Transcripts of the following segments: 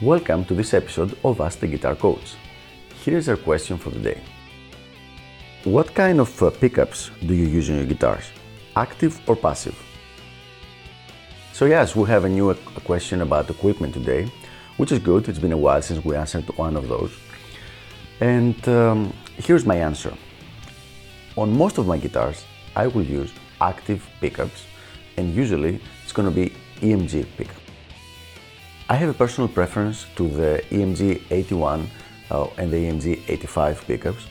Welcome to this episode of Ask the Guitar Coach. Here is our question for the day. What kind of uh, pickups do you use in your guitars? Active or passive? So yes, we have a new question about equipment today, which is good. It's been a while since we answered one of those. And um, here's my answer. On most of my guitars, I will use active pickups, and usually it's going to be EMG pickup. I have a personal preference to the EMG 81 uh, and the EMG 85 pickups,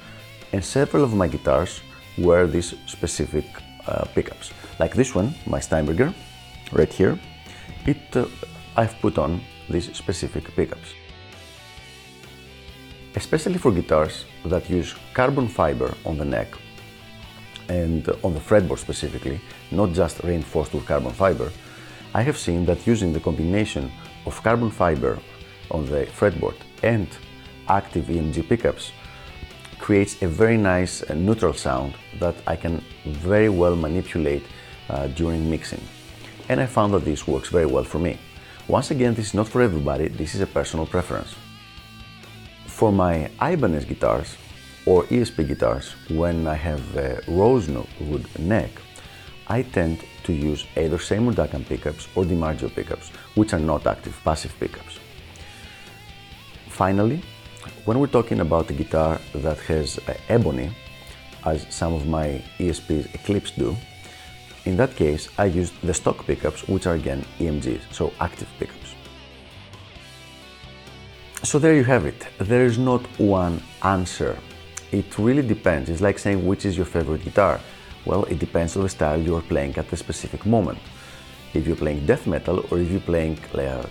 and several of my guitars wear these specific uh, pickups. Like this one, my Steinberger, right here, it uh, I've put on these specific pickups. Especially for guitars that use carbon fiber on the neck and on the fretboard specifically, not just reinforced with carbon fiber, I have seen that using the combination of carbon fiber on the fretboard and active EMG pickups creates a very nice uh, neutral sound that I can very well manipulate uh, during mixing. And I found that this works very well for me. Once again, this is not for everybody, this is a personal preference. For my Ibanez guitars, or ESP guitars, when I have a rosewood neck, I tend to use either Seymour Duncan pickups or DiMarzio pickups, which are not active, passive pickups. Finally, when we're talking about a guitar that has ebony, as some of my ESP's Eclipse do, in that case I use the stock pickups, which are again EMGs, so active pickups. So there you have it. There is not one answer it really depends. It's like saying which is your favorite guitar. Well, it depends on the style you are playing at the specific moment. If you're playing death metal or if you're playing uh,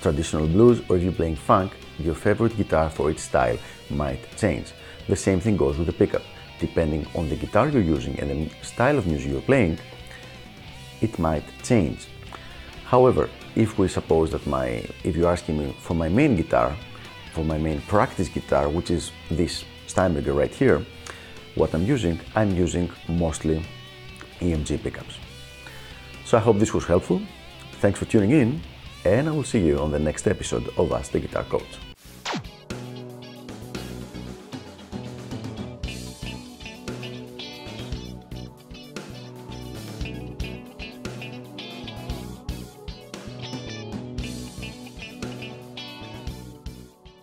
traditional blues or if you're playing funk, your favorite guitar for each style might change. The same thing goes with the pickup. Depending on the guitar you're using and the style of music you're playing, it might change. However, if we suppose that my, if you're asking me for my main guitar, for my main practice guitar, which is this Steinberger right here, what I'm using, I'm using mostly EMG pickups. So I hope this was helpful. Thanks for tuning in, and I will see you on the next episode of Ask the Guitar Coach.